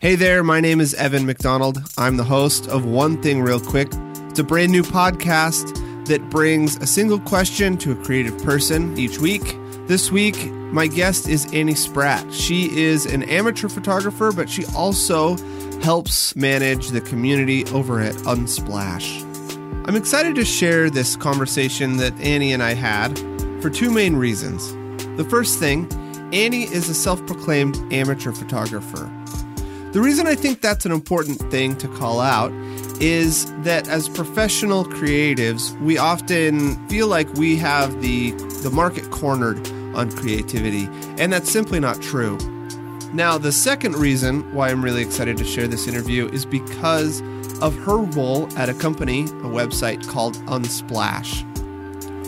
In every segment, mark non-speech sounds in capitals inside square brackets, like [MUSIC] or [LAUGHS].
Hey there, my name is Evan MacDonald. I'm the host of One Thing Real Quick. It's a brand new podcast that brings a single question to a creative person each week. This week, my guest is Annie Spratt. She is an amateur photographer, but she also helps manage the community over at Unsplash. I'm excited to share this conversation that Annie and I had for two main reasons. The first thing, Annie is a self proclaimed amateur photographer. The reason I think that's an important thing to call out is that as professional creatives, we often feel like we have the, the market cornered on creativity, and that's simply not true. Now, the second reason why I'm really excited to share this interview is because of her role at a company, a website called Unsplash.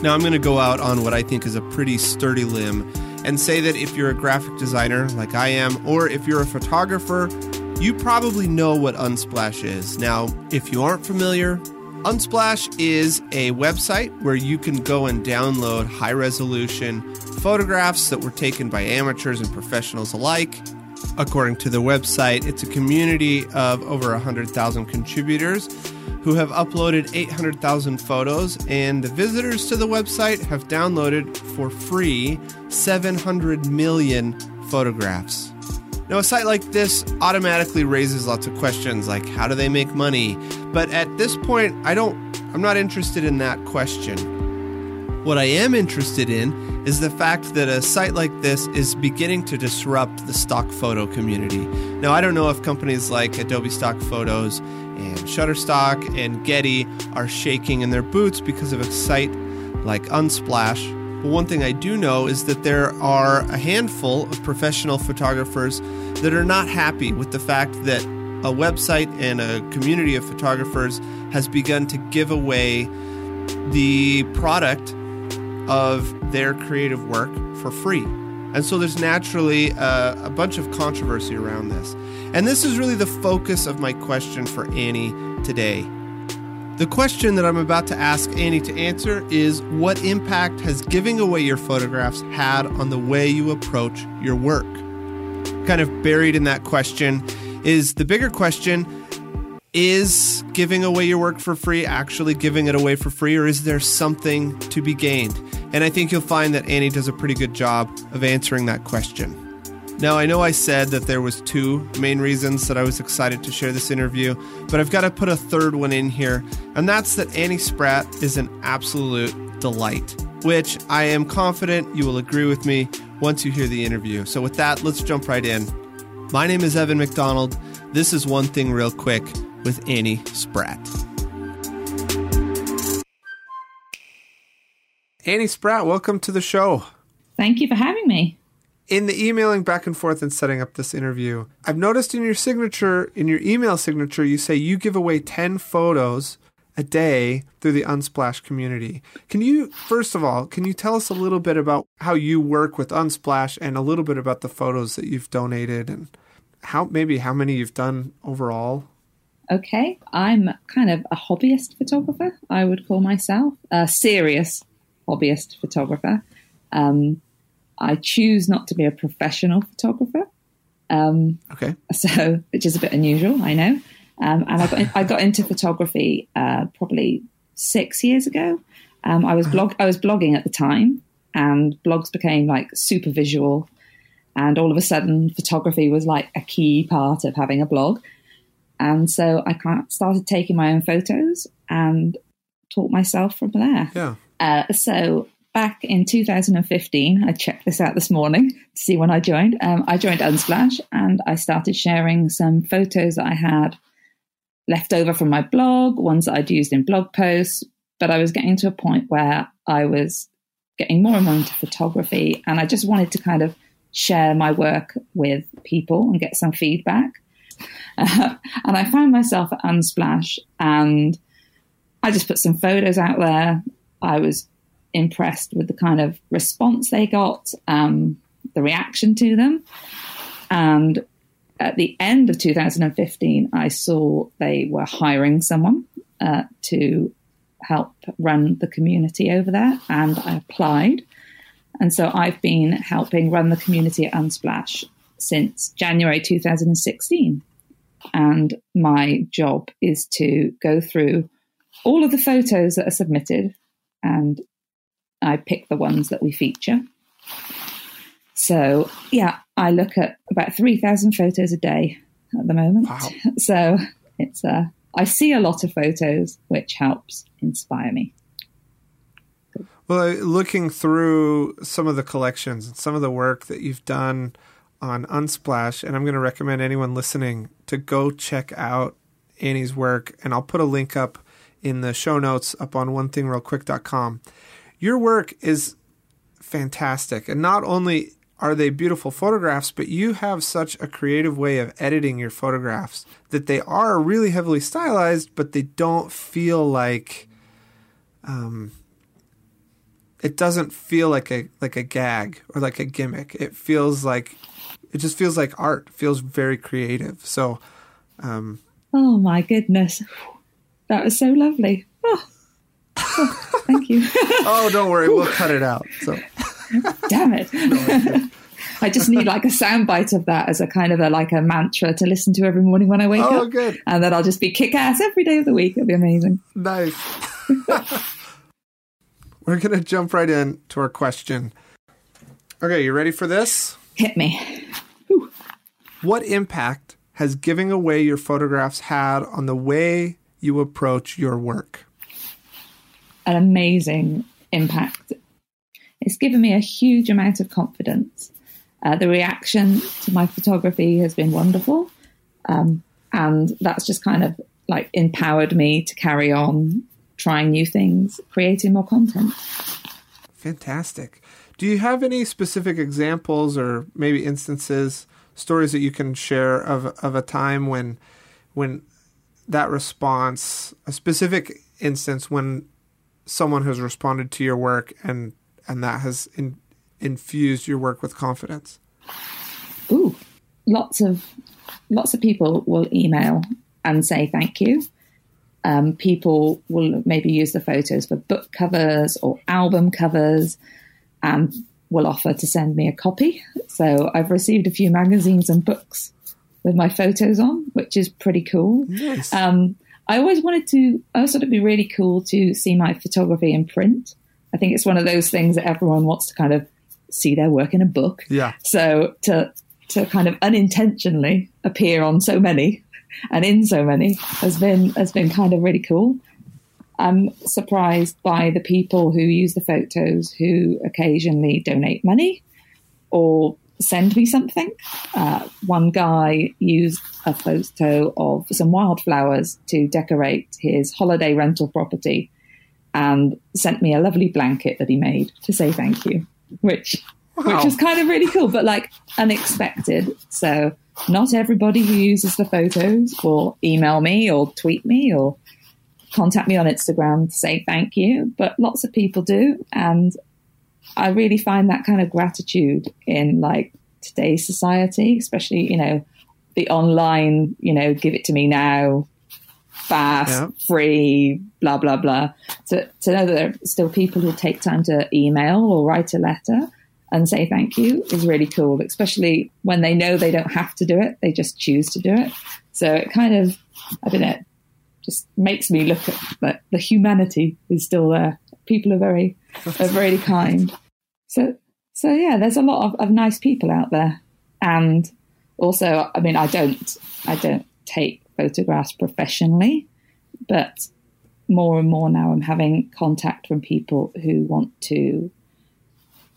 Now, I'm going to go out on what I think is a pretty sturdy limb and say that if you're a graphic designer like I am, or if you're a photographer, you probably know what Unsplash is. Now, if you aren't familiar, Unsplash is a website where you can go and download high resolution photographs that were taken by amateurs and professionals alike. According to the website, it's a community of over 100,000 contributors who have uploaded 800,000 photos, and the visitors to the website have downloaded for free 700 million photographs. Now, a site like this automatically raises lots of questions like how do they make money? But at this point, I don't I'm not interested in that question. What I am interested in is the fact that a site like this is beginning to disrupt the stock photo community. Now, I don't know if companies like Adobe Stock Photos and Shutterstock and Getty are shaking in their boots because of a site like Unsplash. One thing I do know is that there are a handful of professional photographers that are not happy with the fact that a website and a community of photographers has begun to give away the product of their creative work for free. And so there's naturally a, a, bunch of controversy around this. And this is really the focus of my question for Annie today. The question that I'm about to ask Annie to answer is What impact has giving away your photographs had on the way you approach your work? Kind of buried in that question is the bigger question is giving away your work for free actually giving it away for free, or is there something to be gained? And I think you'll find that Annie does a pretty good job of answering that question. Now, I know I said that there was two main reasons that I was excited to share this interview, but I've got to put a third one in here, and that's that Annie Spratt is an absolute delight, which I am confident you will agree with me once you hear the interview. So with that, let's jump right in. My name is Evan MacDonald. This is One Thing Real Quick with Annie Spratt. Annie Spratt, welcome to the show. Thank you for having me. In the emailing back and forth and setting up this interview, I've noticed in your signature, in your email signature, you say you give away 10 photos a day through the Unsplash community. Can you, first of all, can you tell us a little bit about how you work with Unsplash and a little bit about the photos that you've donated and how maybe how many you've done overall? Okay, I'm kind of a hobbyist photographer, I would call myself, a serious hobbyist photographer. Um, I choose not to be a professional photographer. Um, okay. So, which is a bit unusual, I know. Um, and I got in, I got into photography uh, probably six years ago. Um, I was blog I was blogging at the time, and blogs became like super visual, and all of a sudden, photography was like a key part of having a blog. And so I started taking my own photos and taught myself from there. Yeah. Uh, so back in 2015, I checked this out this morning to see when I joined. Um, I joined Unsplash and I started sharing some photos that I had left over from my blog, ones that I'd used in blog posts. But I was getting to a point where I was getting more and more into photography and I just wanted to kind of share my work with people and get some feedback. Uh, [LAUGHS] and I found myself at Unsplash and I just put some photos out there. I was impressed with the kind of response they got, um, the reaction to them. And at the end of 2015, I saw they were hiring someone uh, to help run the community over there, and I applied. And so I've been helping run the community at Unsplash since January 2016. and my job is to go through all of the photos that are submitted and I pick the ones that we feature. So, yeah, I look at about 3,000 photos a day at the moment. Wow. [LAUGHS] So, it's uh, I see a lot of photos, which helps inspire me. Well, looking through some of the collections and some of the work that you've done on Unsplash, and I'm going to recommend anyone listening to go check out Annie's work, and I'll put a link up in the show notes up on onethingrealquick.com. Your work is fantastic, and not only are they beautiful photographs, but you have such a creative way of editing your photographs that they are really heavily stylized, but they don't feel like um, it doesn't feel like a like a gag or like a gimmick. It feels like it just feels like art. Feels very creative. So, um, oh my goodness, that was so lovely. Oh, oh thank you. oh, don't worry, we'll cut it out. So. Damn it. I just need like a soundbite of that as a kind of a like a mantra to listen to every morning when I wake oh, up. good. And then I'll just be kick ass every day of the week. It'll be amazing. Nice. [LAUGHS] We're going to jump right in to our question. Okay, you ready for this? Hit me. Whew. What impact has giving away your photographs had on the way you approach your work? An amazing impact. It's given me a huge amount of confidence. Uh, the reaction to my photography has been wonderful. Um, and that's just kind of like empowered me to carry on trying new things, creating more content. Fantastic. Do you have any specific examples or maybe instances, stories that you can share of of a time when when that response, a specific instance when someone has responded to your work and and that has in, infused your work with confidence? Ooh, lots of lots of people will email and say thank you. Um, people will maybe use the photos for book covers or album covers and will offer to send me a copy. So I've received a few magazines and books with my photos on, which is pretty cool. Nice. Um, I always wanted to, I always thought it'd be really cool to see my photography in print. I think it's one of those things that everyone wants to kind of see their work in a book. Yeah. So to to kind of unintentionally appear on so many [LAUGHS] and in so many has been has been kind of really cool. I'm surprised by the people who use the photos who occasionally donate money or send me something. Uh, one guy used a photo of some wildflowers to decorate his holiday rental property and sent me a lovely blanket that he made to say thank you, which Wow. which is kind of really cool, but like unexpected. So not everybody who uses the photos will email me or tweet me or contact me on Instagram to say thank you, but lots of people do. And I really find that kind of gratitude in like today's society, especially, you know, the online, you know, give it to me now, fast, Yeah. free, blah, blah, blah. To, to know that there are still people who take time to email or write a letter and say thank you is really cool, especially when they know they don't have to do it. They just choose to do it. So it kind of, I don't know, just makes me look at that the humanity is still there. People are very, are very kind. So, so yeah, there's a lot of, of nice people out there. And also, I mean, I don't, I don't take photographs professionally, but more and more now I'm having contact from people who want to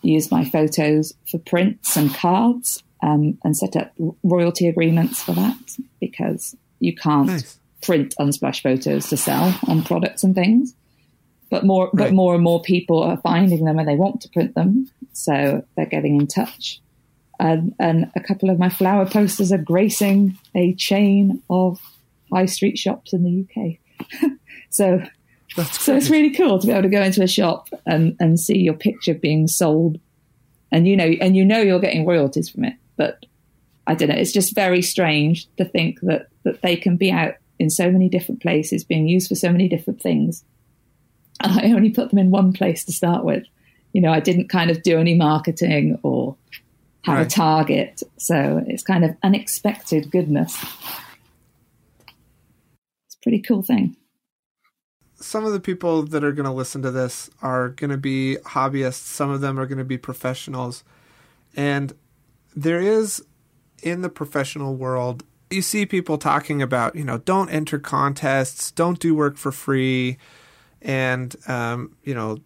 use my photos for prints and cards um, and set up royalty agreements for that because you can't Nice. print unsplash photos to sell on products and things. But more, but more and more people are finding them and they want to print them, so they're getting in touch. And, and a couple of my flower posters are gracing a chain of high street shops in the UK. [LAUGHS] so so it's really cool to be able to go into a shop and, and see your picture being sold, and you know, and you know you're getting royalties from it. But I don't know. It's just very strange to think that that they can be out in so many different places, being used for so many different things, and I only put them in one place to start with. You know, I didn't kind of do any marketing or have a target, so it's kind of unexpected goodness. It's a pretty cool thing. Some of the people that are going to listen to this are going to be hobbyists. Some of them are going to be professionals. And there is in the professional world, you see people talking about, you know, don't enter contests, don't do work for free. And, um, you know,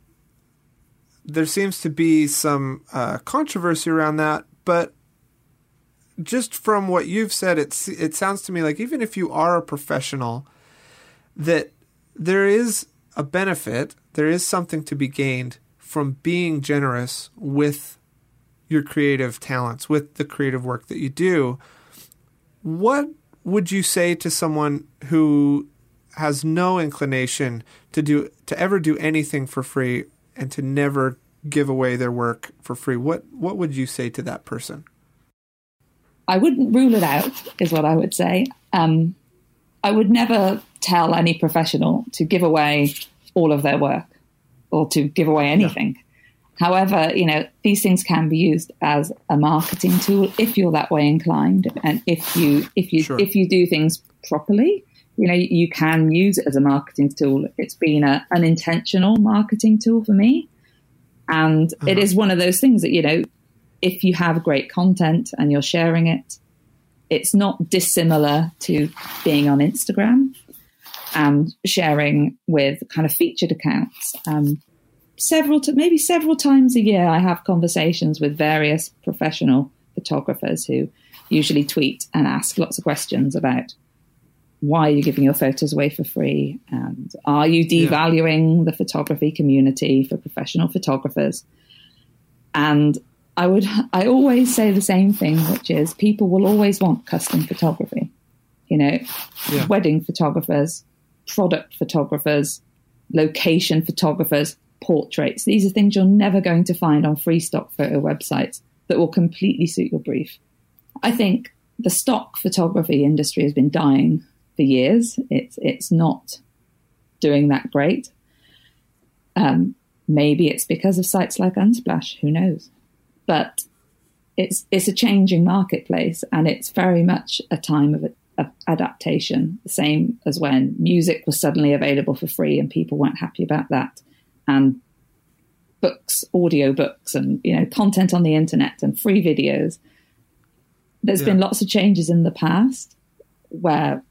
there seems to be some uh, controversy around that. But just from what you've said, it's, it sounds to me like even if you are a professional, that there is a benefit, there is something to be gained from being generous with your creative talents, with the creative work that you do. What would you say to someone who has no inclination to do to ever do anything for free and to never give away their work for free? What what would you say to that person? I wouldn't rule it out, is what I would say. Um, I would never tell any professional to give away all of their work or to give away anything. Yeah. However, you know, these things can be used as a marketing tool if you're that way inclined and if you if you sure. if you do things properly, you know, you can use it as a marketing tool. It's been a, an intentional marketing tool for me. And uh-huh. it is one of those things that, you know, if you have great content and you're sharing it, it's not dissimilar to being on Instagram and sharing with kind of featured accounts. Um, several, to, maybe several times a year, I have conversations with various professional photographers who usually tweet and ask lots of questions about why are you giving your photos away for free and are you devaluing yeah. the photography community for professional photographers and i would [LAUGHS] i always say the same thing which is people will always want custom photography you know yeah. wedding photographers product photographers location photographers portraits. These are things you're never going to find on free stock photo websites that will completely suit your brief. I think the stock photography industry has been dying for years. It's it's not doing that great. Um, maybe it's because of sites like Unsplash. Who knows? But it's it's a changing marketplace, and it's very much a time of, of adaptation. The same as when music was suddenly available for free, and people weren't happy about that and books, audio books, and you know content on the internet and free videos. There's yeah. been lots of changes in the past where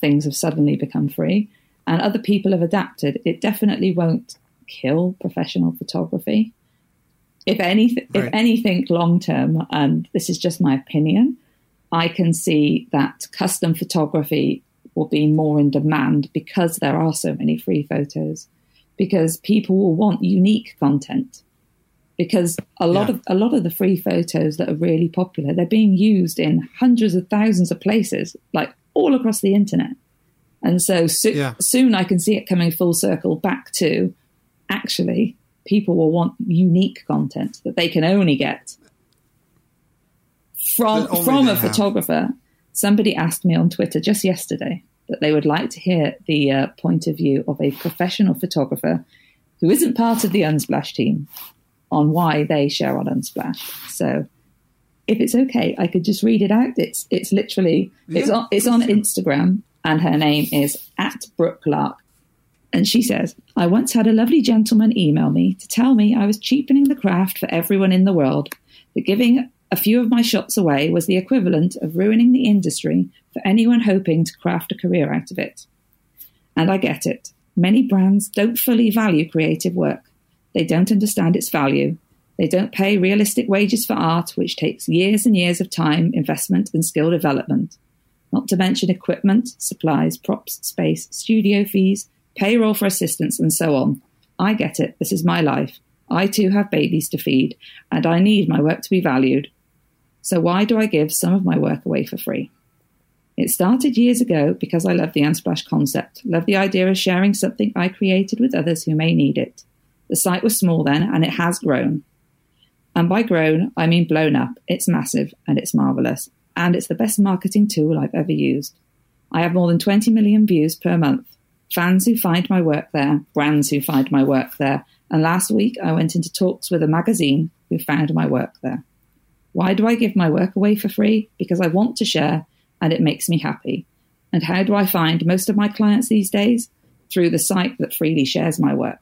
things have suddenly become free, and other people have adapted. It definitely won't kill professional photography. If anything, right. if anything, long term, and this is just my opinion, I can see that custom photography will be more in demand because there are so many free photos because people will want unique content. Because a lot yeah. of a lot of the free photos that are really popular, they're being used in hundreds of thousands of places, like all across the internet. And so, so yeah. soon I can see it coming full circle back to actually people will want unique content that they can only get from from a photographer. Somebody asked me on Twitter just yesterday that they would like to hear the uh, point of view of a professional photographer who isn't part of the Unsplash team on why they share on Unsplash. So if it's okay, I could just read it out. It's it's literally yeah, it's on it's on Instagram and her name is at Brooke Lark. And she says, I once had a lovely gentleman email me to tell me I was cheapening the craft for everyone in the world, that giving a few of my shots away was the equivalent of ruining the industry for anyone hoping to craft a career out of it. And I get it. Many brands don't fully value creative work. They don't understand its value. They don't pay realistic wages for art, which takes years and years of time, investment, and skill development. Not to mention equipment, supplies, props, space, studio fees, payroll for assistants, and so on. I get it. This is my life. I too have babies to feed, and I need my work to be valued. So why do I give some of my work away for free? It started years ago because I love the Unsplash concept, love the idea of sharing something I created with others who may need it. The site was small then, and it has grown. And by grown, I mean blown up. It's massive and it's marvelous. And it's the best marketing tool I've ever used. I have more than 20 million views per month. Fans who find my work there, brands who find my work there. And last week, I went into talks with a magazine who found my work there. Why do I give my work away for free? Because I want to share and it makes me happy. And how do I find most of my clients these days? Through the site that freely shares my work.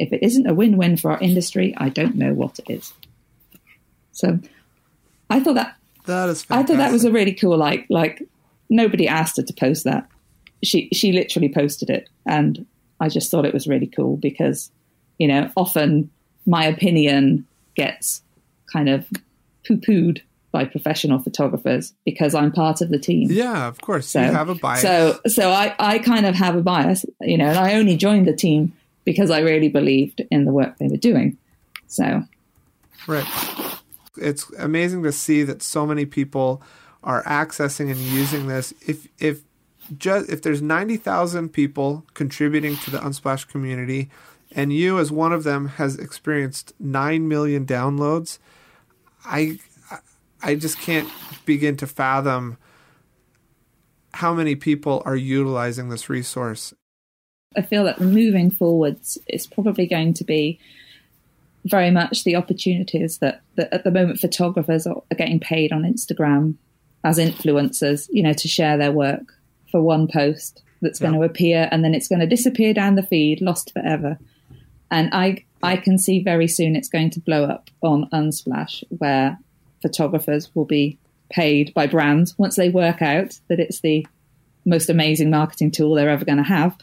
If it isn't a win win for our industry, I don't know what it is. So I thought that that is fantastic. I thought that was a really cool like like nobody asked her to post that. She she literally posted it and I just thought it was really cool because, you know, often my opinion gets kind of poo pooed by professional photographers because I'm part of the team. Yeah, of course. So, you have a bias. So, so I, I kind of have a bias, you know, and I only joined the team because I really believed in the work they were doing. So, right. It's amazing to see that so many people are accessing and using this. If if just if there's ninety thousand people contributing to the Unsplash community, and you as one of them has experienced nine million downloads, I I just can't begin to fathom how many people are utilizing this resource. I feel that moving forwards, it's probably going to be very much the opportunities that, that at the moment photographers are, are getting paid on Instagram as influencers, you know, to share their work for one post that's yeah. going to appear and then it's going to disappear down the feed, lost forever. And I I can see very soon it's going to blow up on Unsplash, where photographers will be paid by brands once they work out that it's the most amazing marketing tool they're ever going to have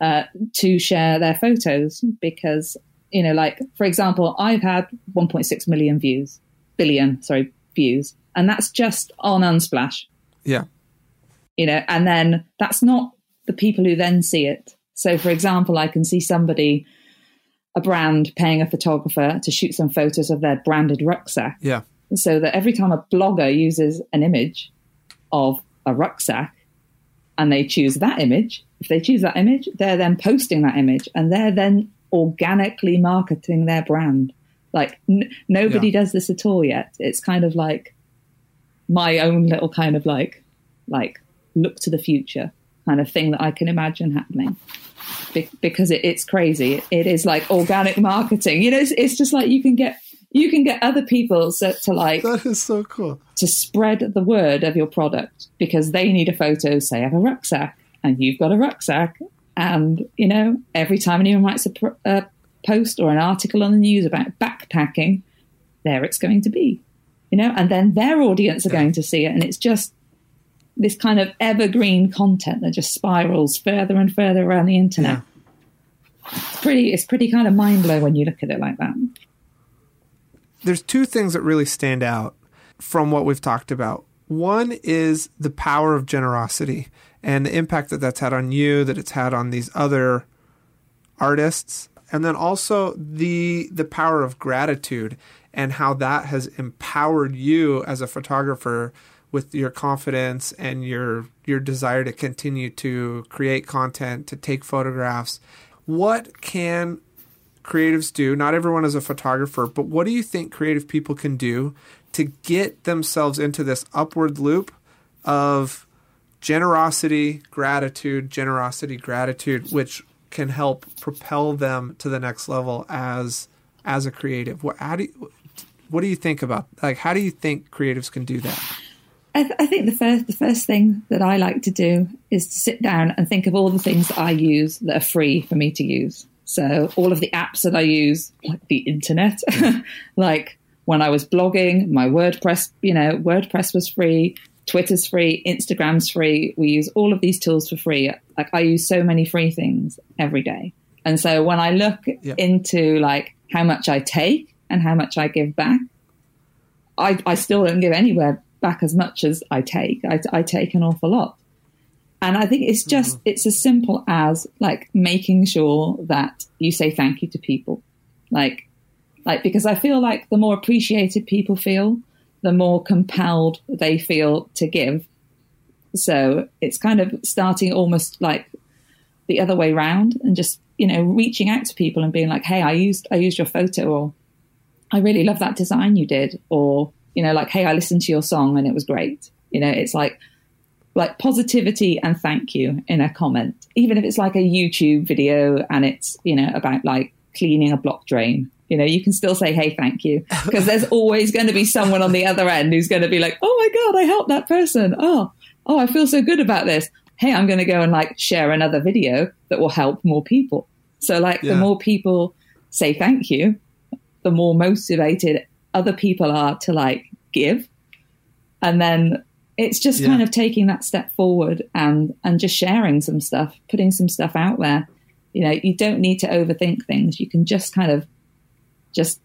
uh, to share their photos. Because, you know, like, for example, I've had 1.6 million views, billion, sorry, views, and that's just on Unsplash. Yeah. You know, and then that's not the people who then see it. So, for example, I can see somebody a brand paying a photographer to shoot some photos of their branded rucksack. Yeah. So that every time a blogger uses an image of a rucksack and they choose that image, if they choose that image, they're then posting that image and they're then organically marketing their brand. Like n- nobody yeah. does this at all yet. It's kind of like my own little kind of like like look to the future kind of thing that I can imagine happening Be- because it, it's crazy. It is like organic marketing. You know, it's, it's, just like you can get you can get other people to, to like that is so cool to spread the word of your product because they need a photo, say, of a rucksack, and you've got a rucksack, and you know, every time anyone writes a, a post or an article on the news about backpacking, there it's going to be, you know, and then their audience are going to see it, and it's just this kind of evergreen content that just spirals further and further around the internet. Yeah. It's pretty it's pretty kind of mind blowing when you look at it like that. There's two things that really stand out from what we've talked about. One is the power of generosity and the impact that that's had on you, that it's had on these other artists, and then also the the power of gratitude and how that has empowered you as a photographer with your confidence and your your desire to continue to create content, to take photographs. What can creatives do? Not everyone is a photographer, but what do you think creative people can do to get themselves into this upward loop of generosity, gratitude, generosity, gratitude, which can help propel them to the next level as as a creative. What how do you, what do you think about like how do you think creatives can do that? I, th- I, think the first the first thing that I like to do is to sit down and think of all the things that I use that are free for me to use. So all of the apps that I use, like the internet, [LAUGHS] like when I was blogging, my WordPress, you know, WordPress was free, Twitter's free, Instagram's free. We use all of these tools for free. Like I use so many free things every day. And so when I look into like how much I take and how much I give back, I, I still don't give anywhere back as much as I take. I, I take an awful lot. And I think it's just, mm-hmm. it's as simple as like making sure that you say thank you to people. Like, like, because I feel like the more appreciated people feel, the more compelled they feel to give. So it's kind of starting almost like the other way around and just, you know, reaching out to people and being like, Hey, I used, I used your photo or I really love that design you did. Or, you know, like, hey, I listened to your song and it was great. You know, it's like like positivity and thank you in a comment, even if it's like a YouTube video and it's you know about like cleaning a block drain. You know, you can still say, hey, thank you, [LAUGHS] because there's always going to be someone on the other end who's going to be like, oh my God, I helped that person. Oh, oh, I feel so good about this. Hey, I'm going to go and like share another video that will help more people. So, like, yeah. the more people say thank you, the more motivated other people are to like give. And then it's just yeah. kind of taking that step forward and and just sharing some stuff, putting some stuff out there. You know, you don't need to overthink things. You can just kind of just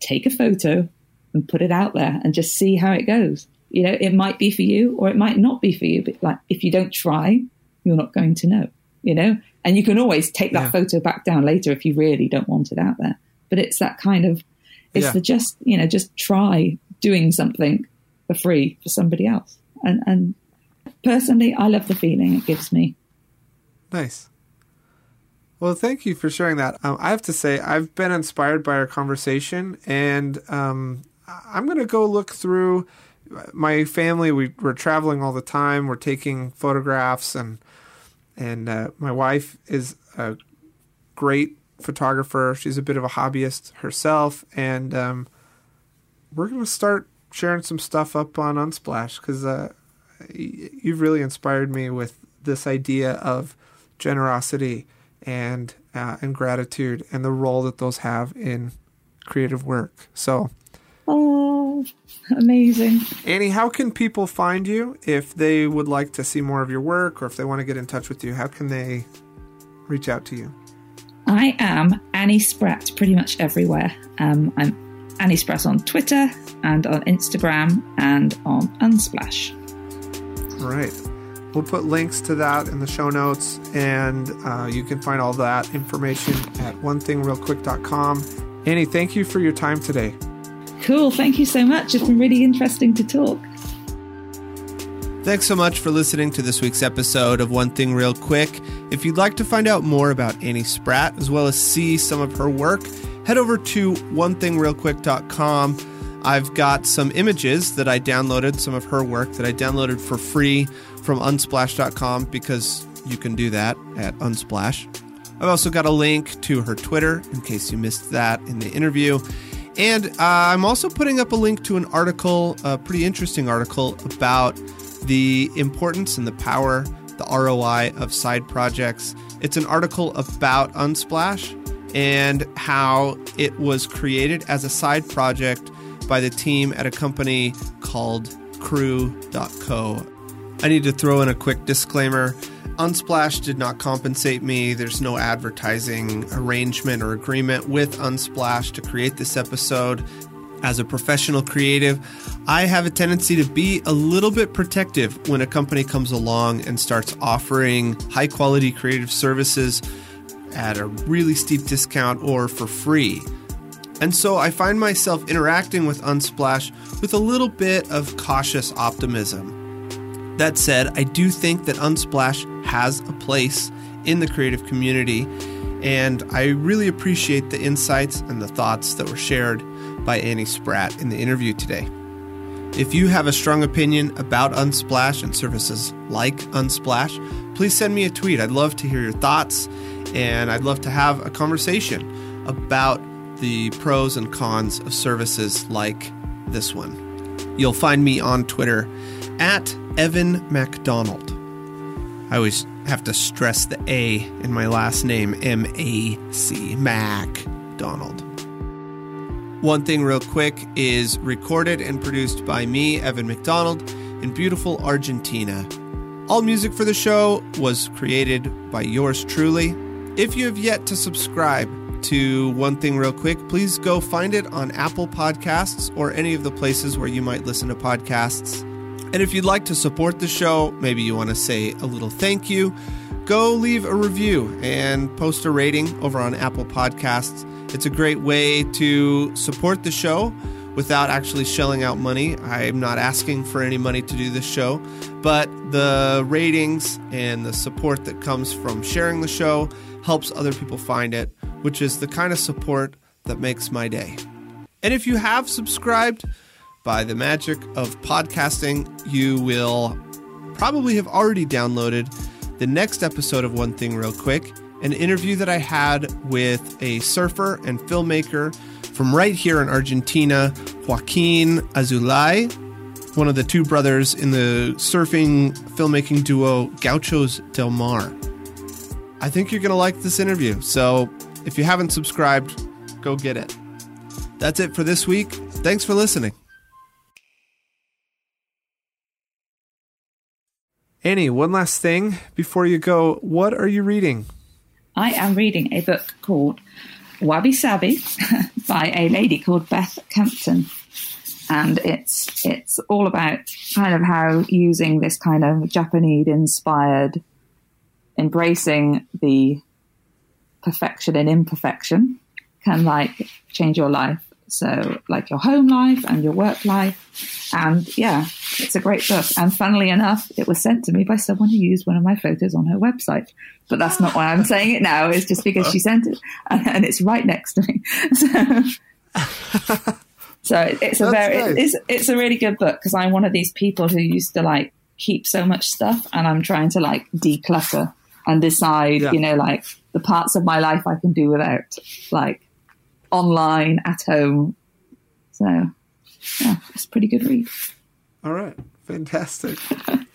take a photo and put it out there and just see how it goes. You know, it might be for you or it might not be for you, but like if you don't try, you're not going to know, you know? And you can always take that yeah. photo back down later if you really don't want it out there. But it's that kind of it's yeah. the just, you know, just try doing something for free for somebody else. And and personally I love the feeling it gives me. Nice. Well, thank you for sharing that. Um, I have to say, I've been inspired by our conversation, and um, I'm going to go look through my family. We, we're traveling all the time. We're taking photographs, and and uh, my wife is a great photographer. She's a bit of a hobbyist herself, and um, we're going to start sharing some stuff up on Unsplash because uh, you've really inspired me with this idea of generosity and uh, and gratitude and the role that those have in creative work. So, oh, amazing, Annie! How can people find you if they would like to see more of your work or if they want to get in touch with you? How can they reach out to you? I am Annie Spratt pretty much everywhere. Um, I'm Annie Spratt on Twitter and on Instagram and on Unsplash. All right. We'll put links to that in the show notes, and uh, you can find all that information at onethingrealquick.com. Annie, thank you for your time today. Cool. Thank you so much. It's been really interesting to talk. Thanks so much for listening to this week's episode of One Thing Real Quick. If you'd like to find out more about Annie Spratt as well as see some of her work, head over to onethingrealquick.com. I've got some images that I downloaded, some of her work that I downloaded for free from unsplash.com because you can do that at Unsplash. I've also got a link to her Twitter in case you missed that in the interview. And uh, I'm also putting up a link to an article, a pretty interesting article about the importance and the power, the ROI of side projects. It's an article about Unsplash and how it was created as a side project by the team at a company called Crew.co. I need to throw in a quick disclaimer. Unsplash did not compensate me. There's no advertising arrangement or agreement with Unsplash to create this episode. As a professional creative, I have a tendency to be a little bit protective when a company comes along and starts offering high quality creative services at a really steep discount or for free. And so I find myself interacting with Unsplash with a little bit of cautious optimism. That said, I do think that Unsplash has a place in the creative community, and I really appreciate the insights and the thoughts that were shared by Annie Spratt in the interview today. If you have a strong opinion about Unsplash and services like Unsplash, please send me a tweet. I'd love to hear your thoughts, and I'd love to have a conversation about the pros and cons of services like this one. You'll find me on Twitter at Evan MacDonald. I always have to stress the A in my last name, M A C, Mac Donald. One thing, real quick, is recorded and produced by me, Evan MacDonald, in beautiful Argentina. All music for the show was created by yours truly. If you have yet to subscribe to One Thing Real Quick, please go find it on Apple Podcasts or any of the places where you might listen to podcasts. And if you'd like to support the show, maybe you want to say a little thank you, go leave a review and post a rating over on Apple Podcasts. It's a great way to support the show without actually shelling out money. I'm not asking for any money to do this show, but the ratings and the support that comes from sharing the show helps other people find it, which is the kind of support that makes my day. And if you have subscribed, by the magic of podcasting, you will probably have already downloaded the next episode of One Thing Real Quick, an interview that I had with a surfer and filmmaker from right here in Argentina, Joaquin Azulay. one of the two brothers in the surfing filmmaking duo Gauchos Del Mar. I think you're going to like this interview. So if you haven't subscribed, go get it. That's it for this week. Thanks for listening. Annie, one last thing before you go. What are you reading? I am reading a book called Wabi Sabi [LAUGHS] by a lady called Beth Kempton. And it's it's all about kind of how using this kind of Japanese inspired embracing the perfection and imperfection can like change your life. So like your home life and your work life. And yeah, it's a great book. And funnily enough, it was sent to me by someone who used one of my photos on her website. But that's not why I'm [LAUGHS] saying it now. It's just because she sent it and, and it's right next to me. [LAUGHS] So, so it's a That's very, nice. it's, it's a really good book because I'm one of these people who used to like keep so much stuff and I'm trying to like declutter and decide, Yeah. you know, like the parts of my life I can do without, like online, at home. So, yeah, it's a pretty good read. All right. Fantastic. [LAUGHS]